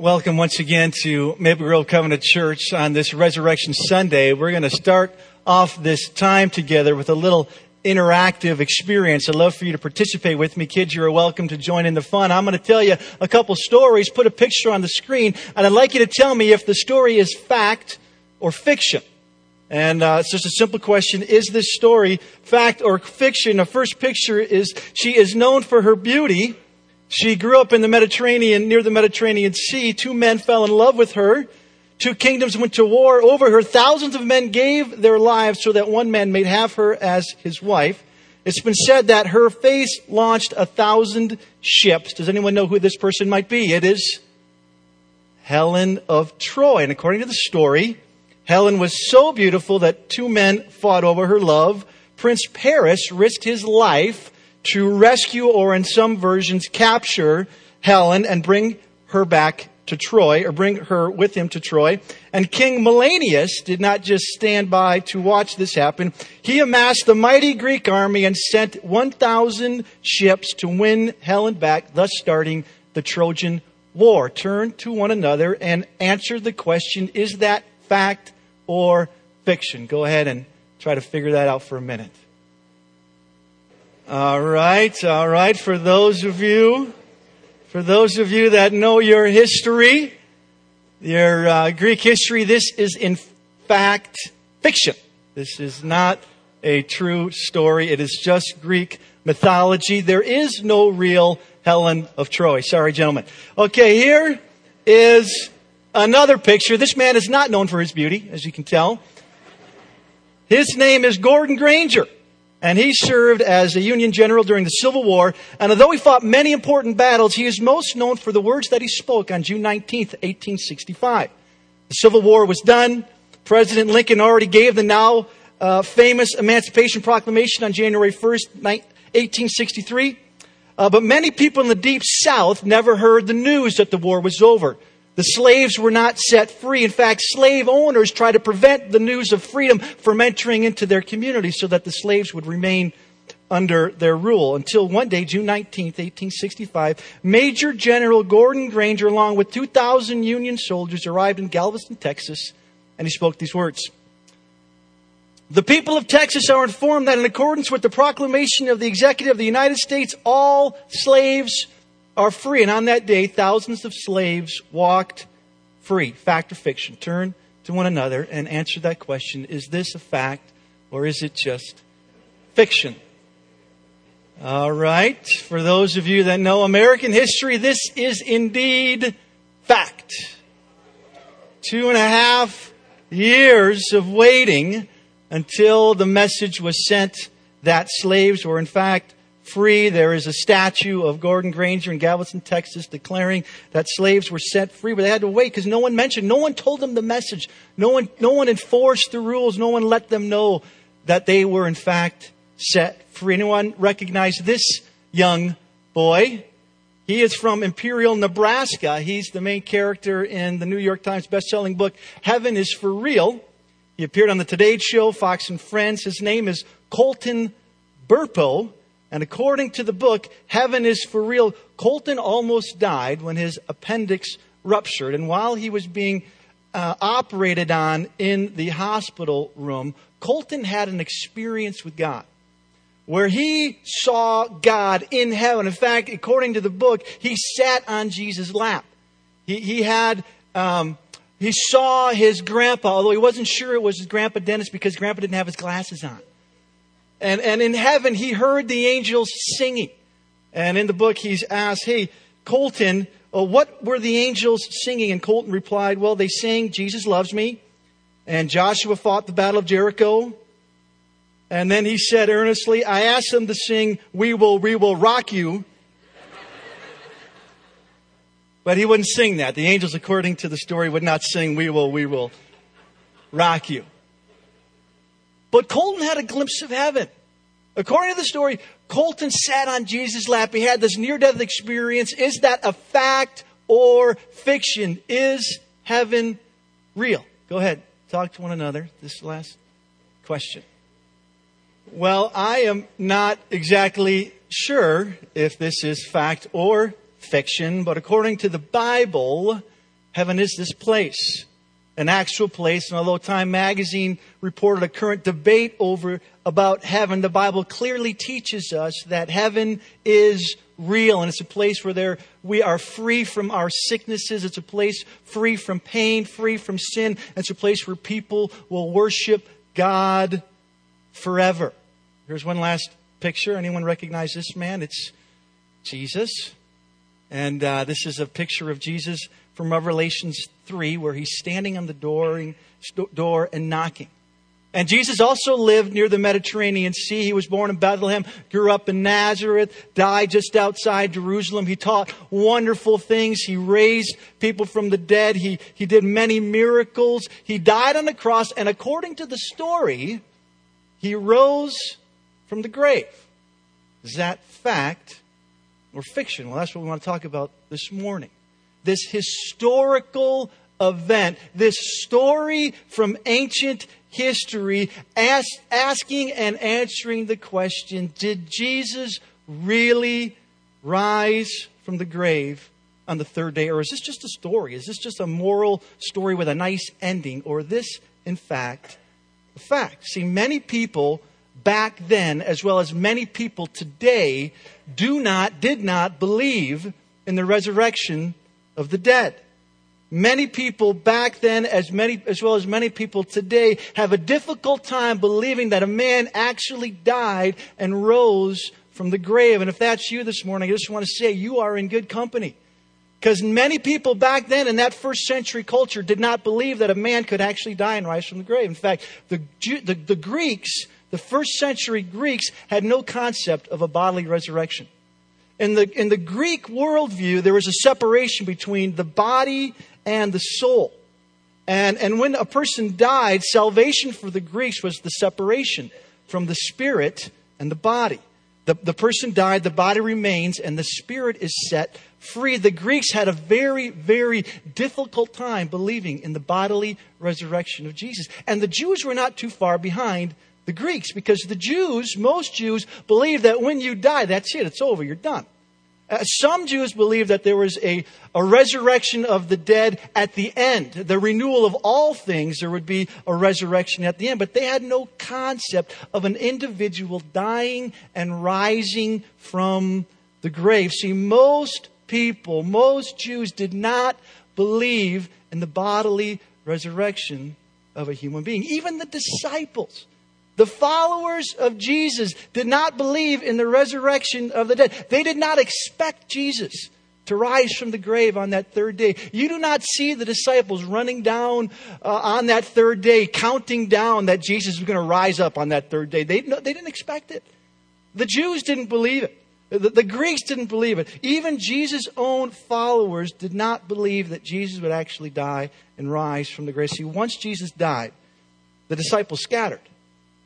welcome once again to Maple Grove Covenant Church on this Resurrection Sunday. We're going to start off this time together with a little interactive experience. I'd love for you to participate with me. Kids, you're welcome to join in the fun. I'm going to tell you a couple stories, put a picture on the screen, and I'd like you to tell me if the story is fact or fiction. And uh, it's just a simple question. Is this story fact or fiction? The first picture is she is known for her beauty. She grew up in the Mediterranean, near the Mediterranean Sea. Two men fell in love with her. Two kingdoms went to war over her. Thousands of men gave their lives so that one man may have her as his wife. It's been said that her face launched a thousand ships. Does anyone know who this person might be? It is Helen of Troy. And according to the story, Helen was so beautiful that two men fought over her love. Prince Paris risked his life to rescue or in some versions capture Helen and bring her back to Troy or bring her with him to Troy. And King Menelaus did not just stand by to watch this happen. He amassed the mighty Greek army and sent 1,000 ships to win Helen back, thus starting the Trojan War. Turn to one another and answer the question, is that fact or fiction? Go ahead and try to figure that out for a minute. All right, all right. For those of you, for those of you that know your history, your uh, Greek history, this is in fact fiction. This is not a true story. It is just Greek mythology. There is no real Helen of Troy. Sorry, gentlemen. Okay, here is another picture. This man is not known for his beauty, as you can tell. His name is Gordon Granger and he served as a Union general during the Civil War. And although he fought many important battles, he is most known for the words that he spoke on June 19, 1865. The Civil War was done. President Lincoln already gave the now uh, famous Emancipation Proclamation on January 1st, 1863. Uh, but many people in the Deep South never heard the news that the war was over. The slaves were not set free. In fact, slave owners tried to prevent the news of freedom from entering into their community so that the slaves would remain under their rule until one day, June 19, 1865, Major General Gordon Granger, along with 2,000 Union soldiers, arrived in Galveston, Texas, and he spoke these words. The people of Texas are informed that in accordance with the proclamation of the Executive of the United States, all slaves are free. And on that day, thousands of slaves walked free. Fact or fiction? Turn to one another and answer that question. Is this a fact or is it just fiction? All right. For those of you that know American history, this is indeed fact. Two and a half years of waiting until the message was sent that slaves were in fact free. There is a statue of Gordon Granger in Galveston, Texas, declaring that slaves were set free, but they had to wait because no one mentioned, no one told them the message. No one, no one enforced the rules. No one let them know that they were in fact set free. Anyone recognize this young boy? He is from Imperial, Nebraska. He's the main character in the New York Times best-selling book, Heaven is for Real. He appeared on the Today Show, Fox and Friends. His name is Colton Burpo. And according to the book, Heaven is for Real, Colton almost died when his appendix ruptured. And while he was being uh, operated on in the hospital room, Colton had an experience with God where he saw God in heaven. In fact, according to the book, he sat on Jesus' lap. He, he had, um, he saw his grandpa, although he wasn't sure it was his grandpa Dennis because grandpa didn't have his glasses on. And, and in heaven, he heard the angels singing. And in the book, he's asked, Hey, Colton, uh, what were the angels singing? And Colton replied, Well, they sang, Jesus loves me. And Joshua fought the battle of Jericho. And then he said earnestly, I asked them to sing, We will, we will rock you. but he wouldn't sing that. The angels, according to the story, would not sing, We will, we will rock you. But Colton had a glimpse of heaven. According to the story, Colton sat on Jesus' lap. He had this near death experience. Is that a fact or fiction? Is heaven real? Go ahead, talk to one another. This last question. Well, I am not exactly sure if this is fact or fiction, but according to the Bible, Heaven is this place, an actual place. And although Time magazine reported a current debate over about heaven, the Bible clearly teaches us that heaven is real and it's a place where there we are free from our sicknesses. It's a place free from pain, free from sin. It's a place where people will worship God forever. Here's one last picture. Anyone recognize this man? It's Jesus. And uh, this is a picture of Jesus from Revelations 3, where he's standing on the door, door and knocking. And Jesus also lived near the Mediterranean Sea. He was born in Bethlehem, grew up in Nazareth, died just outside Jerusalem. He taught wonderful things. He raised people from the dead. He, he did many miracles. He died on the cross, and according to the story, he rose from the grave. Is that fact or fiction? Well, that's what we want to talk about this morning. This historical event, this story from ancient history, ask, asking and answering the question Did Jesus really rise from the grave on the third day? Or is this just a story? Is this just a moral story with a nice ending? Or this, in fact, a fact? See, many people back then, as well as many people today, do not, did not believe in the resurrection of the dead. Many people back then, as many, as well as many people today, have a difficult time believing that a man actually died and rose from the grave. And if that's you this morning, I just want to say you are in good company. Because many people back then in that first century culture did not believe that a man could actually die and rise from the grave. In fact, the, the, the Greeks, the first century Greeks, had no concept of a bodily resurrection. In the, in the Greek worldview, there was a separation between the body and the soul. And, and when a person died, salvation for the Greeks was the separation from the spirit and the body. The, the person died, the body remains, and the spirit is set free. The Greeks had a very, very difficult time believing in the bodily resurrection of Jesus. And the Jews were not too far behind the Greeks because the Jews, most Jews, believe that when you die, that's it, it's over, you're done. Uh, some Jews believe that there was a, a resurrection of the dead at the end, the renewal of all things, there would be a resurrection at the end, but they had no concept of an individual dying and rising from the grave. See, most people, most Jews did not believe in the bodily resurrection of a human being. Even the disciples the followers of Jesus did not believe in the resurrection of the dead. They did not expect Jesus to rise from the grave on that third day. You do not see the disciples running down uh, on that third day, counting down that Jesus was going to rise up on that third day. They, no, they didn't expect it. The Jews didn't believe it. The, the Greeks didn't believe it. Even Jesus' own followers did not believe that Jesus would actually die and rise from the grave. See, once Jesus died, the disciples scattered.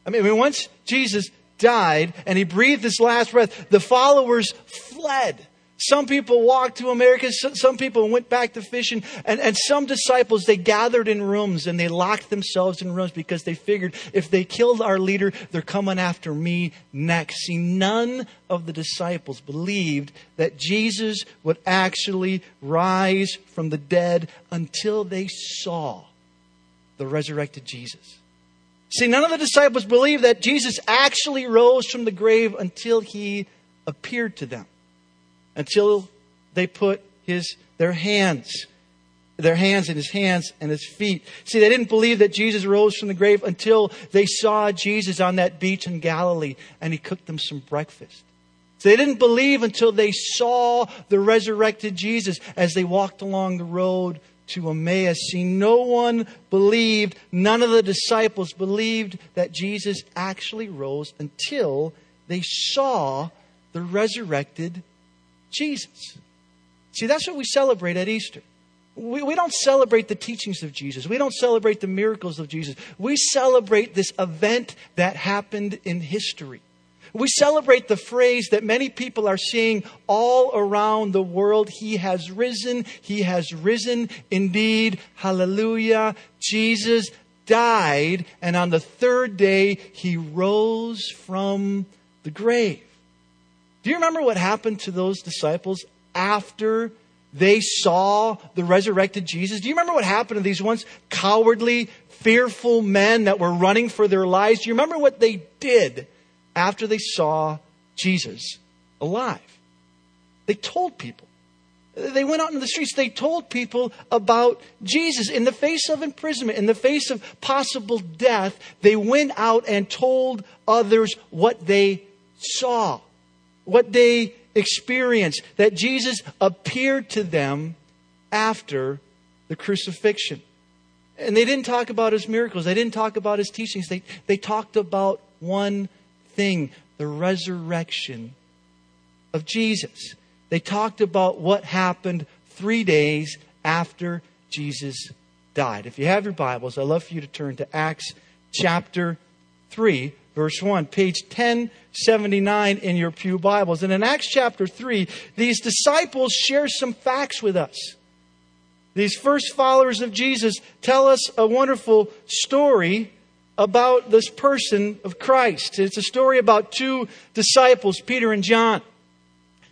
I mean, once Jesus died and he breathed his last breath, the followers fled. Some people walked to America, some people went back to fishing, and, and some disciples, they gathered in rooms and they locked themselves in rooms because they figured if they killed our leader, they're coming after me next. See, none of the disciples believed that Jesus would actually rise from the dead until they saw the resurrected Jesus. See, none of the disciples believed that Jesus actually rose from the grave until he appeared to them, until they put his, their hands, their hands in his hands and his feet. See, they didn't believe that Jesus rose from the grave until they saw Jesus on that beach in Galilee and he cooked them some breakfast. They didn't believe until they saw the resurrected Jesus as they walked along the road to Emmaus. See, no one believed, none of the disciples believed that Jesus actually rose until they saw the resurrected Jesus. See, that's what we celebrate at Easter. We, we don't celebrate the teachings of Jesus. We don't celebrate the miracles of Jesus. We celebrate this event that happened in history. We celebrate the phrase that many people are seeing all around the world. He has risen. He has risen indeed. Hallelujah. Jesus died, and on the third day, he rose from the grave. Do you remember what happened to those disciples after they saw the resurrected Jesus? Do you remember what happened to these once cowardly, fearful men that were running for their lives? Do you remember what they did after they saw Jesus alive? They told people. They went out in the streets. They told people about Jesus. In the face of imprisonment, in the face of possible death, they went out and told others what they saw, what they experienced, that Jesus appeared to them after the crucifixion. And they didn't talk about his miracles, they didn't talk about his teachings. They, they talked about one thing the resurrection of Jesus. They talked about what happened three days after Jesus died. If you have your Bibles, I'd love for you to turn to Acts chapter 3, verse 1, page 1079 in your Pew Bibles. And in Acts chapter 3, these disciples share some facts with us. These first followers of Jesus tell us a wonderful story about this person of Christ. It's a story about two disciples, Peter and John.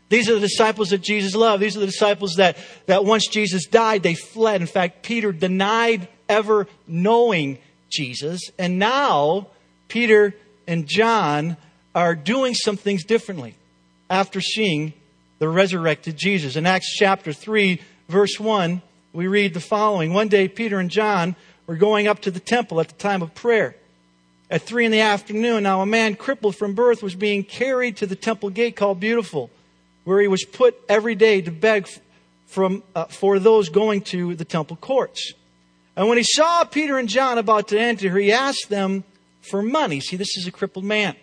These are the disciples that Jesus loved. These are the disciples that, that once Jesus died, they fled. In fact, Peter denied ever knowing Jesus. And now, Peter and John are doing some things differently after seeing the resurrected Jesus. In Acts chapter 3, verse 1, we read the following One day, Peter and John were going up to the temple at the time of prayer. At three in the afternoon, now a man crippled from birth was being carried to the temple gate called Beautiful where he was put every day to beg from, uh, for those going to the temple courts. And when he saw Peter and John about to enter, he asked them for money. See, this is a crippled man,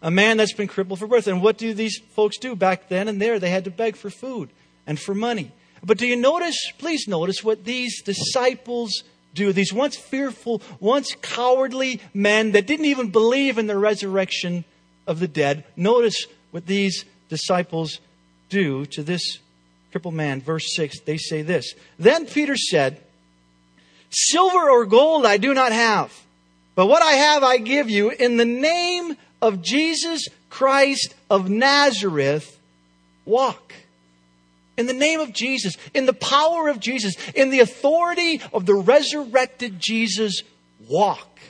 a man that's been crippled for birth. And what do these folks do back then and there? They had to beg for food and for money. But do you notice, please notice what these disciples do? These once fearful, once cowardly men that didn't even believe in the resurrection of the dead. Notice what these disciples do to this crippled man. Verse 6, they say this Then Peter said, Silver or gold I do not have, but what I have I give you. In the name of Jesus Christ of Nazareth, walk. In the name of Jesus, in the power of Jesus, in the authority of the resurrected Jesus, walk.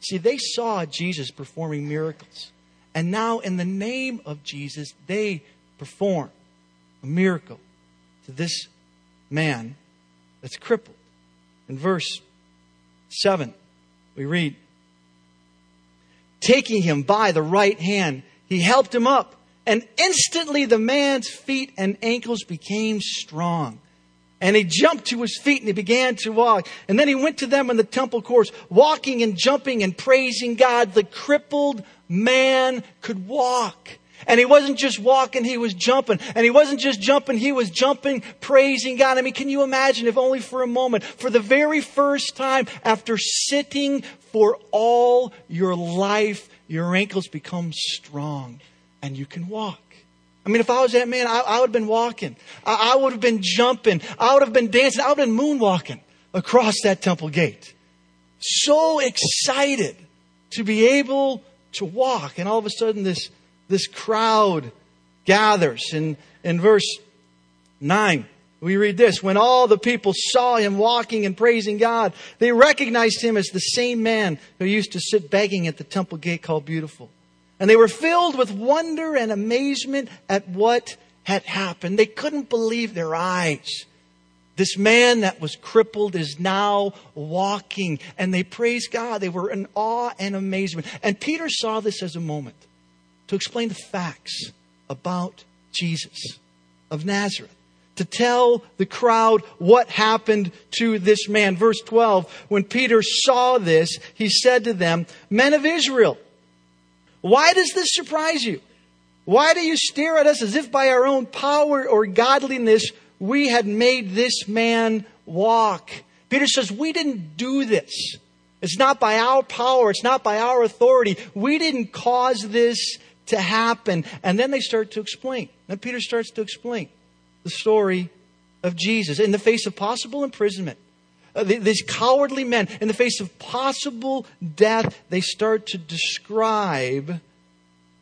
See, they saw Jesus performing miracles. And now, in the name of Jesus, they perform a miracle to this man that's crippled. In verse 7, we read, Taking him by the right hand, he helped him up, and instantly the man's feet and ankles became strong. And he jumped to his feet and he began to walk. And then he went to them in the temple courts, walking and jumping and praising God. The crippled man could walk. And he wasn't just walking, he was jumping. And he wasn't just jumping, he was jumping, praising God. I mean, can you imagine if only for a moment, for the very first time after sitting for all your life, your ankles become strong and you can walk. I mean, if I was that man, I, I would have been walking. I, I would have been jumping. I would have been dancing. I would have been moonwalking across that temple gate. So excited to be able to walk. And all of a sudden, this this crowd gathers. In, in verse 9, we read this When all the people saw him walking and praising God, they recognized him as the same man who used to sit begging at the temple gate called Beautiful. And they were filled with wonder and amazement at what had happened. They couldn't believe their eyes. This man that was crippled is now walking, and they praised God. They were in awe and amazement. And Peter saw this as a moment to explain the facts about Jesus of Nazareth, to tell the crowd what happened to this man. Verse 12, when Peter saw this, he said to them, Men of Israel, why does this surprise you? Why do you stare at us as if by our own power or godliness we had made this man walk? Peter says, We didn't do this. It's not by our power. It's not by our authority. We didn't cause this to happen. And then they start to explain. Then Peter starts to explain the story of Jesus in the face of possible imprisonment. Uh, these cowardly men, in the face of possible death, they start to describe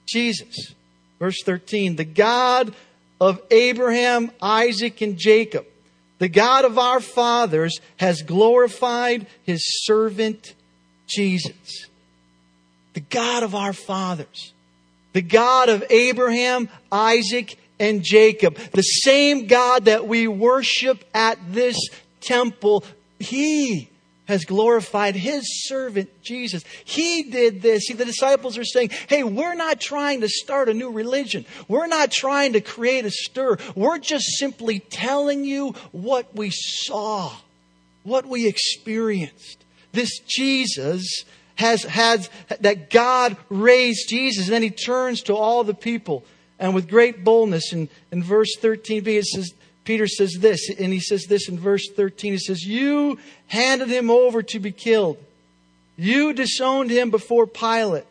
Jesus. Verse 13 The God of Abraham, Isaac, and Jacob, the God of our fathers, has glorified his servant Jesus. The God of our fathers. The God of Abraham, Isaac, and Jacob. The same God that we worship at this temple. He has glorified his servant Jesus. He did this. See, the disciples are saying, hey, we're not trying to start a new religion. We're not trying to create a stir. We're just simply telling you what we saw, what we experienced. This Jesus has had, that God raised Jesus. And then he turns to all the people and with great boldness in, in verse 13b, it says, Peter says this, and he says this in verse 13. He says, You handed him over to be killed. You disowned him before Pilate,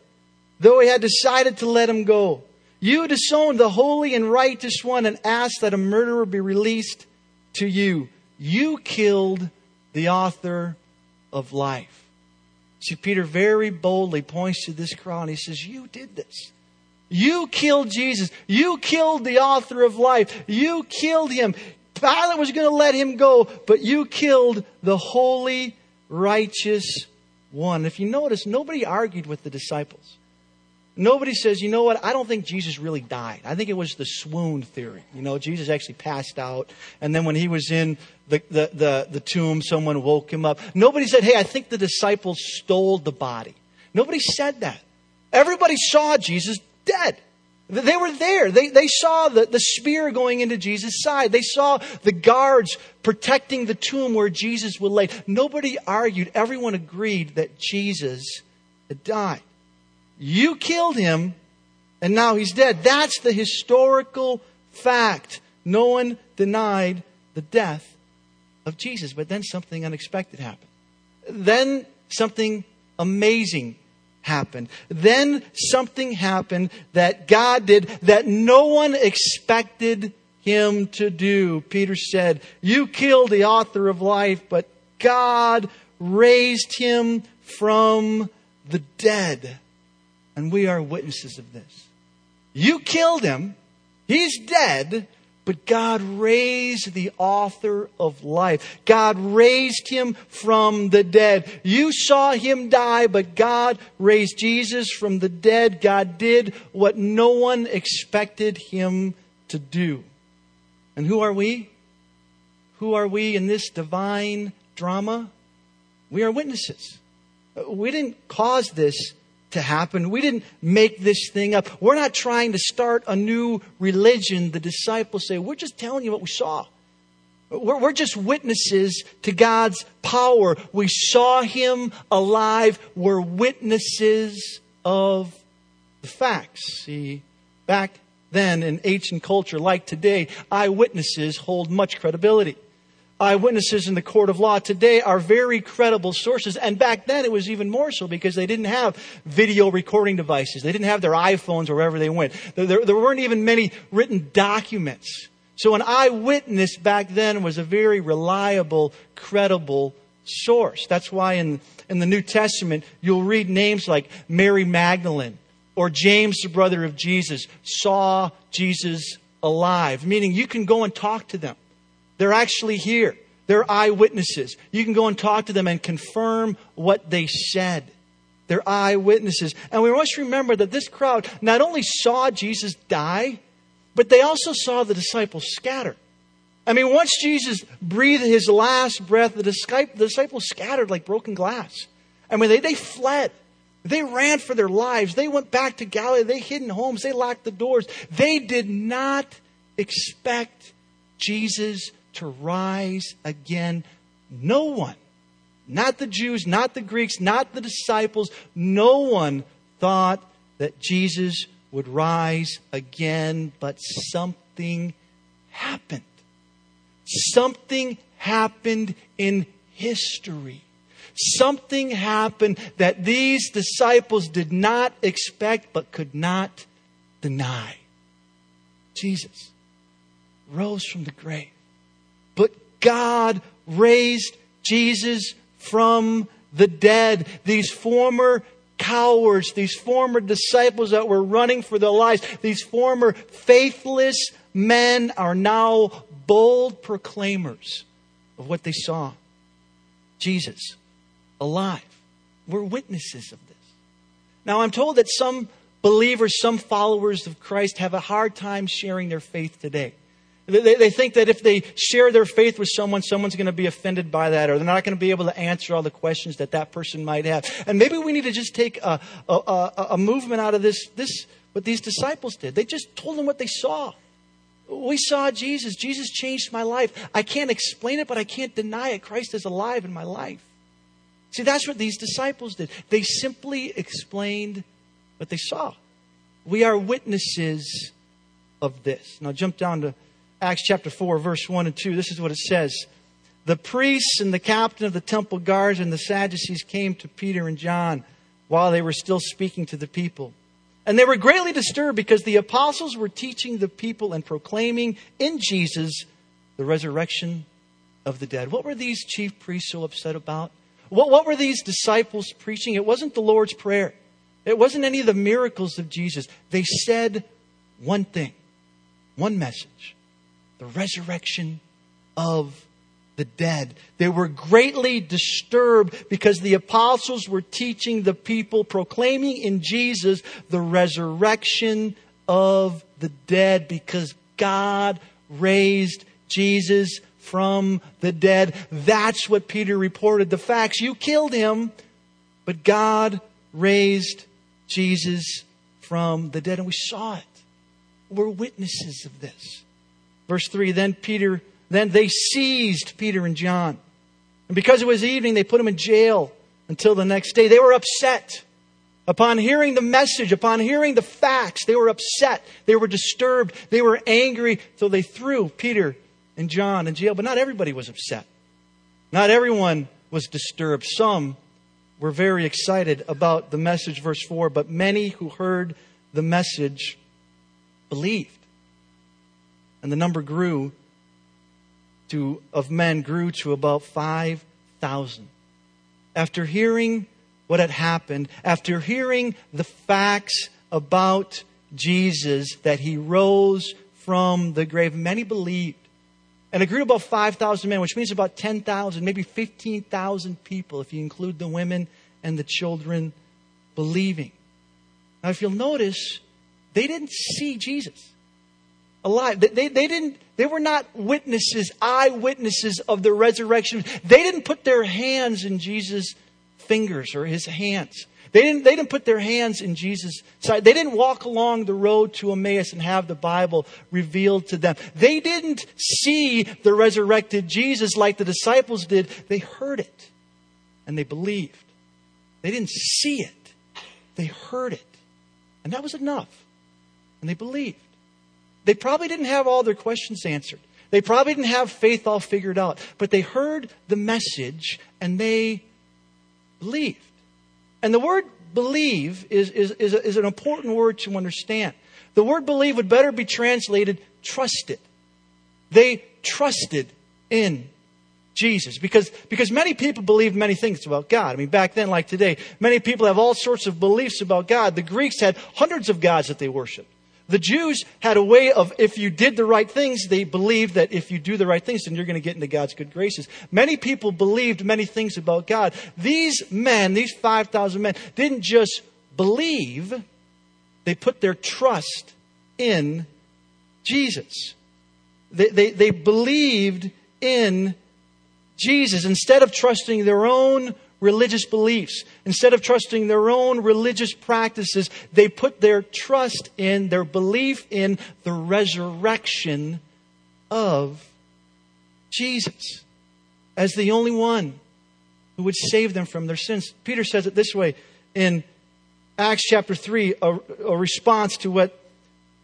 though he had decided to let him go. You disowned the holy and righteous one and asked that a murderer be released to you. You killed the author of life. See, Peter very boldly points to this crowd and he says, You did this. You killed Jesus. You killed the author of life. You killed him. Pilate was going to let him go, but you killed the holy, righteous one. If you notice, nobody argued with the disciples. Nobody says, you know what, I don't think Jesus really died. I think it was the swoon theory. You know, Jesus actually passed out, and then when he was in the, the, the, the tomb, someone woke him up. Nobody said, hey, I think the disciples stole the body. Nobody said that. Everybody saw Jesus dead. They were there. They, they saw the, the spear going into Jesus' side. They saw the guards protecting the tomb where Jesus would lay. Nobody argued. Everyone agreed that Jesus had died. You killed him, and now he's dead. That's the historical fact. No one denied the death of Jesus. But then something unexpected happened. Then something amazing happened. Then something happened that God did that no one expected him to do. Peter said, You killed the author of life, but God raised him from the dead. And we are witnesses of this. You killed him. He's dead. But God raised the author of life. God raised him from the dead. You saw him die, but God raised Jesus from the dead. God did what no one expected him to do. And who are we? Who are we in this divine drama? We are witnesses. We didn't cause this to happen. We didn't make this thing up. We're not trying to start a new religion. The disciples say, We're just telling you what we saw. We're, we're just witnesses to God's power. We saw Him alive. We're witnesses of the facts. See, back then in ancient culture, like today, eyewitnesses hold much credibility eyewitnesses in the court of law today are very credible sources. And back then it was even more so because they didn't have video recording devices. They didn't have their iPhones wherever they went. There, there, there weren't even many written documents. So an eyewitness back then was a very reliable, credible source. That's why in, in the New Testament you'll read names like Mary Magdalene or James, the brother of Jesus, saw Jesus alive, meaning you can go and talk to them. They're actually here. They're eyewitnesses. You can go and talk to them and confirm what they said. They're eyewitnesses. And we must remember that this crowd not only saw Jesus die, but they also saw the disciples scatter. I mean, once Jesus breathed his last breath, the disciples scattered like broken glass. I mean, they, they fled. They ran for their lives. They went back to Galilee. They hid in homes. They locked the doors. They did not expect Jesus to rise again. No one, not the Jews, not the Greeks, not the disciples, no one thought that Jesus would rise again, but something happened. Something happened in history. Something happened that these disciples did not expect but could not deny. Jesus rose from the grave. God raised Jesus from the dead. These former cowards, these former disciples that were running for their lives, these former faithless men are now bold proclaimers of what they saw. Jesus, alive. We're witnesses of this. Now, I'm told that some believers, some followers of Christ have a hard time sharing their faith today. They, they, think that if they share their faith with someone, someone's going to be offended by that, or they're not going to be able to answer all the questions that that person might have. And maybe we need to just take a, a, a, a movement out of this, this, what these disciples did. They just told them what they saw. We saw Jesus. Jesus changed my life. I can't explain it, but I can't deny it. Christ is alive in my life. See, that's what these disciples did. They simply explained what they saw. We are witnesses of this. Now, jump down to Acts chapter 4, verse 1 and 2, this is what it says. The priests and the captain of the temple guards and the Sadducees came to Peter and John while they were still speaking to the people. And they were greatly disturbed because the apostles were teaching the people and proclaiming in Jesus the resurrection of the dead. What were these chief priests so upset about? What, what were these disciples preaching? It wasn't the Lord's Prayer, it wasn't any of the miracles of Jesus. They said one thing, one message the resurrection of the dead. They were greatly disturbed because the apostles were teaching the people, proclaiming in Jesus the resurrection of the dead because God raised Jesus from the dead. That's what Peter reported. The facts. You killed him, but God raised Jesus from the dead. And we saw it. We're witnesses of this. Verse 3 Then Peter, then they seized Peter and John. And because it was evening, they put them in jail until the next day. They were upset. Upon hearing the message, upon hearing the facts, they were upset. They were disturbed. They were angry. So they threw Peter and John in jail. But not everybody was upset. Not everyone was disturbed. Some were very excited about the message, verse 4. But many who heard the message believed and the number grew to, of men grew to about 5,000. After hearing what had happened, after hearing the facts about Jesus, that he rose from the grave, many believed. And it grew to about 5,000 men, which means about 10,000, maybe 15,000 people, if you include the women and the children believing. Now, if you'll notice, they didn't see Jesus alive. They, they didn't, they were not witnesses, eyewitnesses of the resurrection. They didn't put their hands in Jesus' fingers or his hands. They didn't, they didn't put their hands in Jesus' side. They didn't walk along the road to Emmaus and have the Bible revealed to them. They didn't see the resurrected Jesus like the disciples did. They heard it and they believed. They didn't see it, they heard it. And that was enough. And they believed. They probably didn't have all their questions answered. They probably didn't have faith all figured out, but they heard the message and they believed. And the word believe is, is, is, a, is an important word to understand. The word believe would better be translated trusted. They trusted in Jesus because, because many people believe many things about God. I mean, back then, like today, many people have all sorts of beliefs about God. The Greeks had hundreds of gods that they worshiped. The Jews had a way of, if you did the right things, they believed that if you do the right things, then you're going to get into God's good graces. Many people believed many things about God. These men, these 5,000 men, didn't just believe, they put their trust in Jesus. They, they, they believed in Jesus instead of trusting their own religious beliefs. Instead of trusting their own religious practices, they put their trust in, their belief in the resurrection of Jesus as the only one who would save them from their sins. Peter says it this way in Acts chapter 3, a, a response to what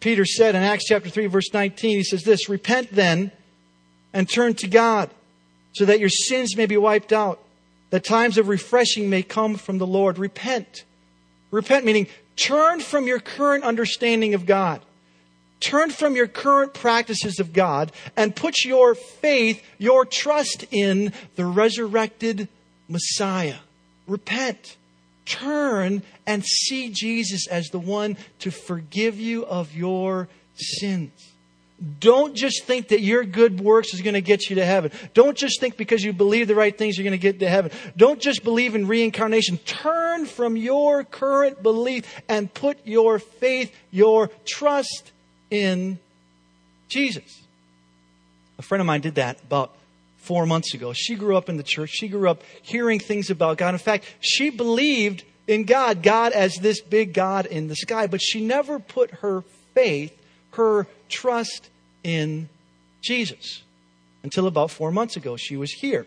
Peter said in Acts chapter 3, verse 19. He says this Repent then and turn to God so that your sins may be wiped out that times of refreshing may come from the Lord. Repent. Repent meaning turn from your current understanding of God. Turn from your current practices of God and put your faith, your trust in the resurrected Messiah. Repent. Turn and see Jesus as the one to forgive you of your sins. Don't just think that your good works is going to get you to heaven. Don't just think because you believe the right things you're going to get to heaven. Don't just believe in reincarnation. Turn from your current belief and put your faith, your trust in Jesus. A friend of mine did that about four months ago. She grew up in the church. She grew up hearing things about God. In fact, she believed in God, God as this big God in the sky, but she never put her faith, her trust in Jesus. Until about four months ago, she was here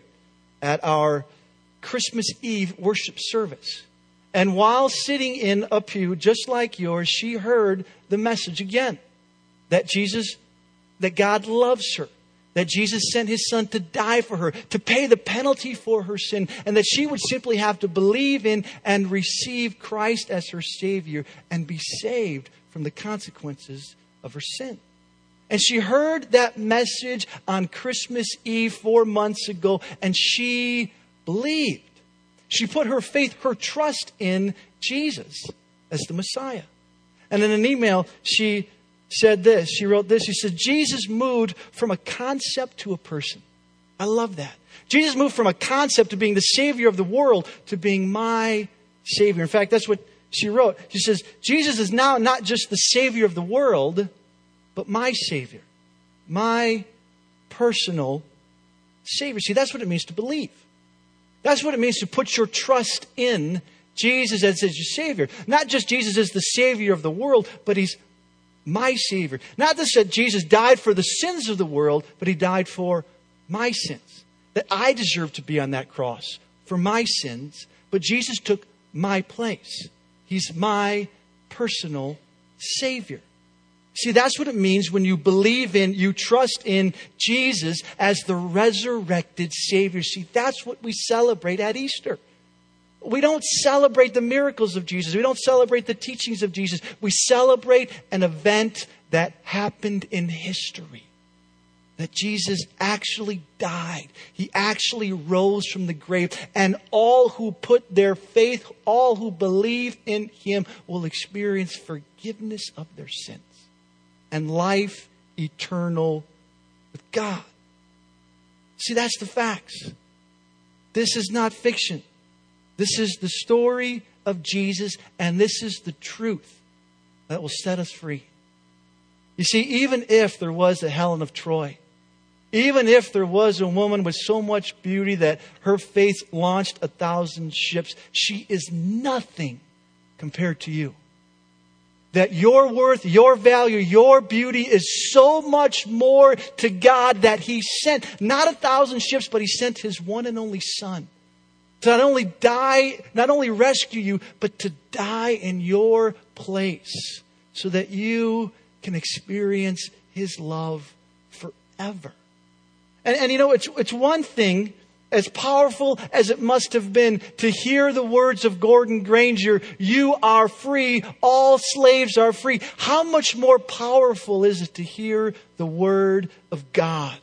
at our Christmas Eve worship service. And while sitting in a pew just like yours, she heard the message again that Jesus, that God loves her, that Jesus sent his son to die for her, to pay the penalty for her sin, and that she would simply have to believe in and receive Christ as her Savior and be saved from the consequences of her sin. And she heard that message on Christmas Eve four months ago, and she believed. She put her faith, her trust in Jesus as the Messiah. And in an email, she said this. She wrote this. She said, Jesus moved from a concept to a person. I love that. Jesus moved from a concept to being the Savior of the world to being my Savior. In fact, that's what she wrote. She says, Jesus is now not just the Savior of the world, but my Savior, my personal Savior. See, that's what it means to believe. That's what it means to put your trust in Jesus as, your Savior. Not just Jesus as the Savior of the world, but He's my Savior. Not just that Jesus died for the sins of the world, but He died for my sins. That I deserve to be on that cross for my sins, but Jesus took my place. He's my personal Savior. See, that's what it means when you believe in, you trust in Jesus as the resurrected Savior. See, that's what we celebrate at Easter. We don't celebrate the miracles of Jesus. We don't celebrate the teachings of Jesus. We celebrate an event that happened in history. That Jesus actually died. He actually rose from the grave. And all who put their faith, all who believe in Him will experience forgiveness of their sins and life eternal with God. See, that's the facts. This is not fiction. This is the story of Jesus, and this is the truth that will set us free. You see, even if there was a Helen of Troy, even if there was a woman with so much beauty that her faith launched a thousand ships, she is nothing compared to you. That your worth, your value, your beauty is so much more to God that He sent not a thousand ships, but He sent His one and only Son to not only die, not only rescue you, but to die in your place so that you can experience his love forever. And, and you know, it's, it's one thing, as powerful as it must have been to hear the words of Gordon Granger, you are free, all slaves are free. How much more powerful is it to hear the word of God?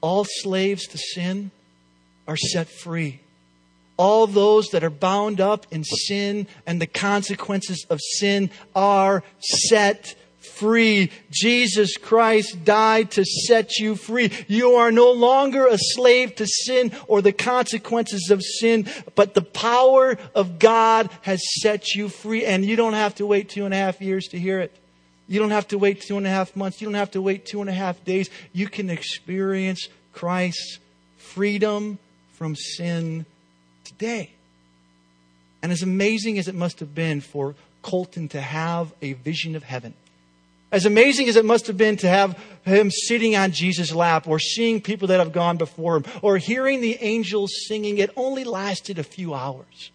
All slaves to sin are set free all those that are bound up in sin and the consequences of sin are set free. Jesus Christ died to set you free. You are no longer a slave to sin or the consequences of sin, but the power of God has set you free. And you don't have to wait two and a half years to hear it. You don't have to wait two and a half months. You don't have to wait two and a half days. You can experience Christ's freedom from sin today. And as amazing as it must have been for Colton to have a vision of heaven, as amazing as it must have been to have him sitting on Jesus' lap or seeing people that have gone before him or hearing the angels singing, it only lasted a few hours.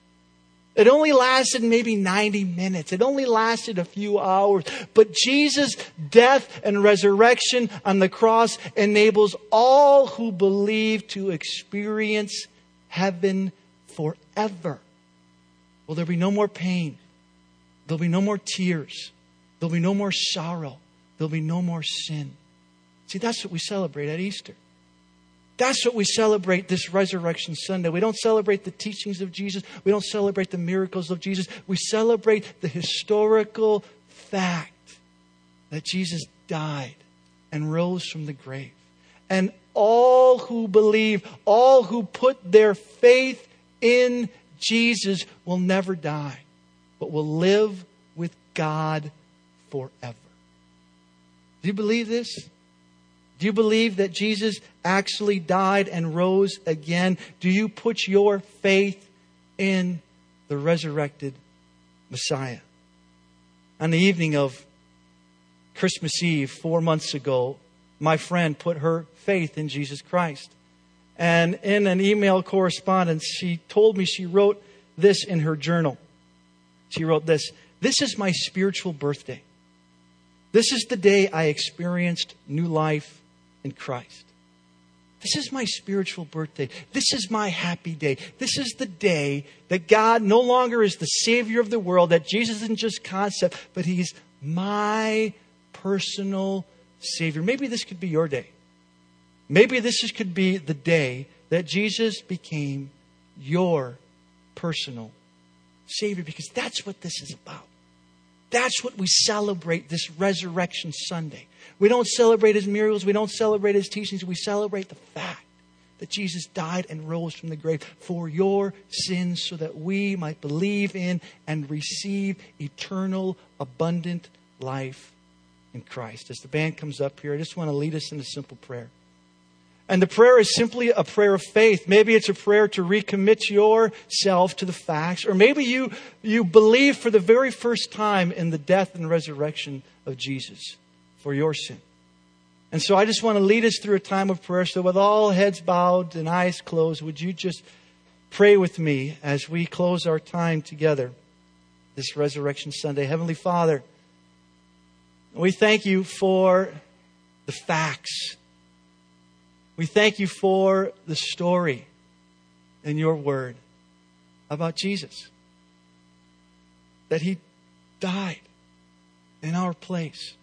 It only lasted maybe 90 minutes. It only lasted a few hours. But Jesus' death and resurrection on the cross enables all who believe to experience heaven forever. Will there be no more pain? There'll be no more tears. There'll be no more sorrow. There'll be no more sin. See, that's what we celebrate at Easter. That's what we celebrate this Resurrection Sunday. We don't celebrate the teachings of Jesus. We don't celebrate the miracles of Jesus. We celebrate the historical fact that Jesus died and rose from the grave. And all who believe, all who put their faith in Jesus will never die, but will live with God forever. Do you believe this? Do you believe that Jesus actually died and rose again? Do you put your faith in the resurrected Messiah? On the evening of Christmas Eve, four months ago, my friend put her faith in Jesus Christ. And in an email correspondence, she told me she wrote this in her journal. She wrote this This is my spiritual birthday. This is the day I experienced new life in Christ. This is my spiritual birthday. This is my happy day. This is the day that God no longer is the Savior of the world, that Jesus isn't just concept, but He's my personal Savior. Maybe this could be your day. Maybe this could be the day that Jesus became your personal Savior, because that's what this is about. That's what we celebrate this Resurrection Sunday. We don't celebrate his miracles, we don't celebrate his teachings, we celebrate the fact that Jesus died and rose from the grave for your sins so that we might believe in and receive eternal, abundant life in Christ. As the band comes up here, I just want to lead us in a simple prayer. And the prayer is simply a prayer of faith. Maybe it's a prayer to recommit yourself to the facts, or maybe you, you believe for the very first time in the death and resurrection of Jesus for your sin. And so I just want to lead us through a time of prayer. So, with all heads bowed and eyes closed, would you just pray with me as we close our time together this Resurrection Sunday? Heavenly Father, we thank you for the facts we thank you for the story in your word about Jesus. That he died in our place.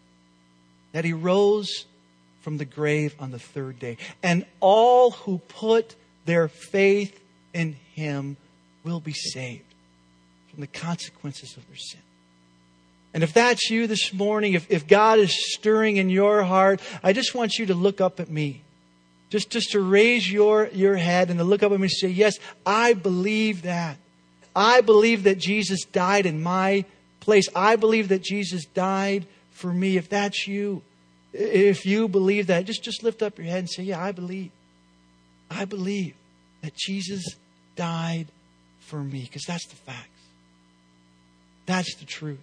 That he rose from the grave on the third day. And all who put their faith in him will be saved from the consequences of their sin. And if that's you this morning, if, if God is stirring in your heart, I just want you to look up at me. Just, just to raise your, your head and to look up at me and say, Yes, I believe that. I believe that Jesus died in my place. I believe that Jesus died for me. If that's you, if you believe that, just, just lift up your head and say, Yeah, I believe. I believe that Jesus died for me because that's the facts. That's the truth.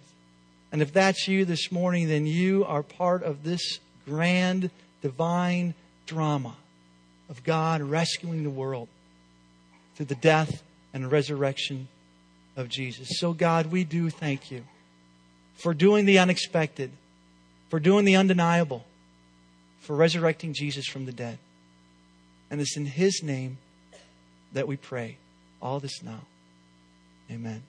And if that's you this morning, then you are part of this grand divine drama of God rescuing the world through the death and resurrection of Jesus. So, God, we do thank you for doing the unexpected, for doing the undeniable, for resurrecting Jesus from the dead. And it's in His name that we pray all this now. Amen.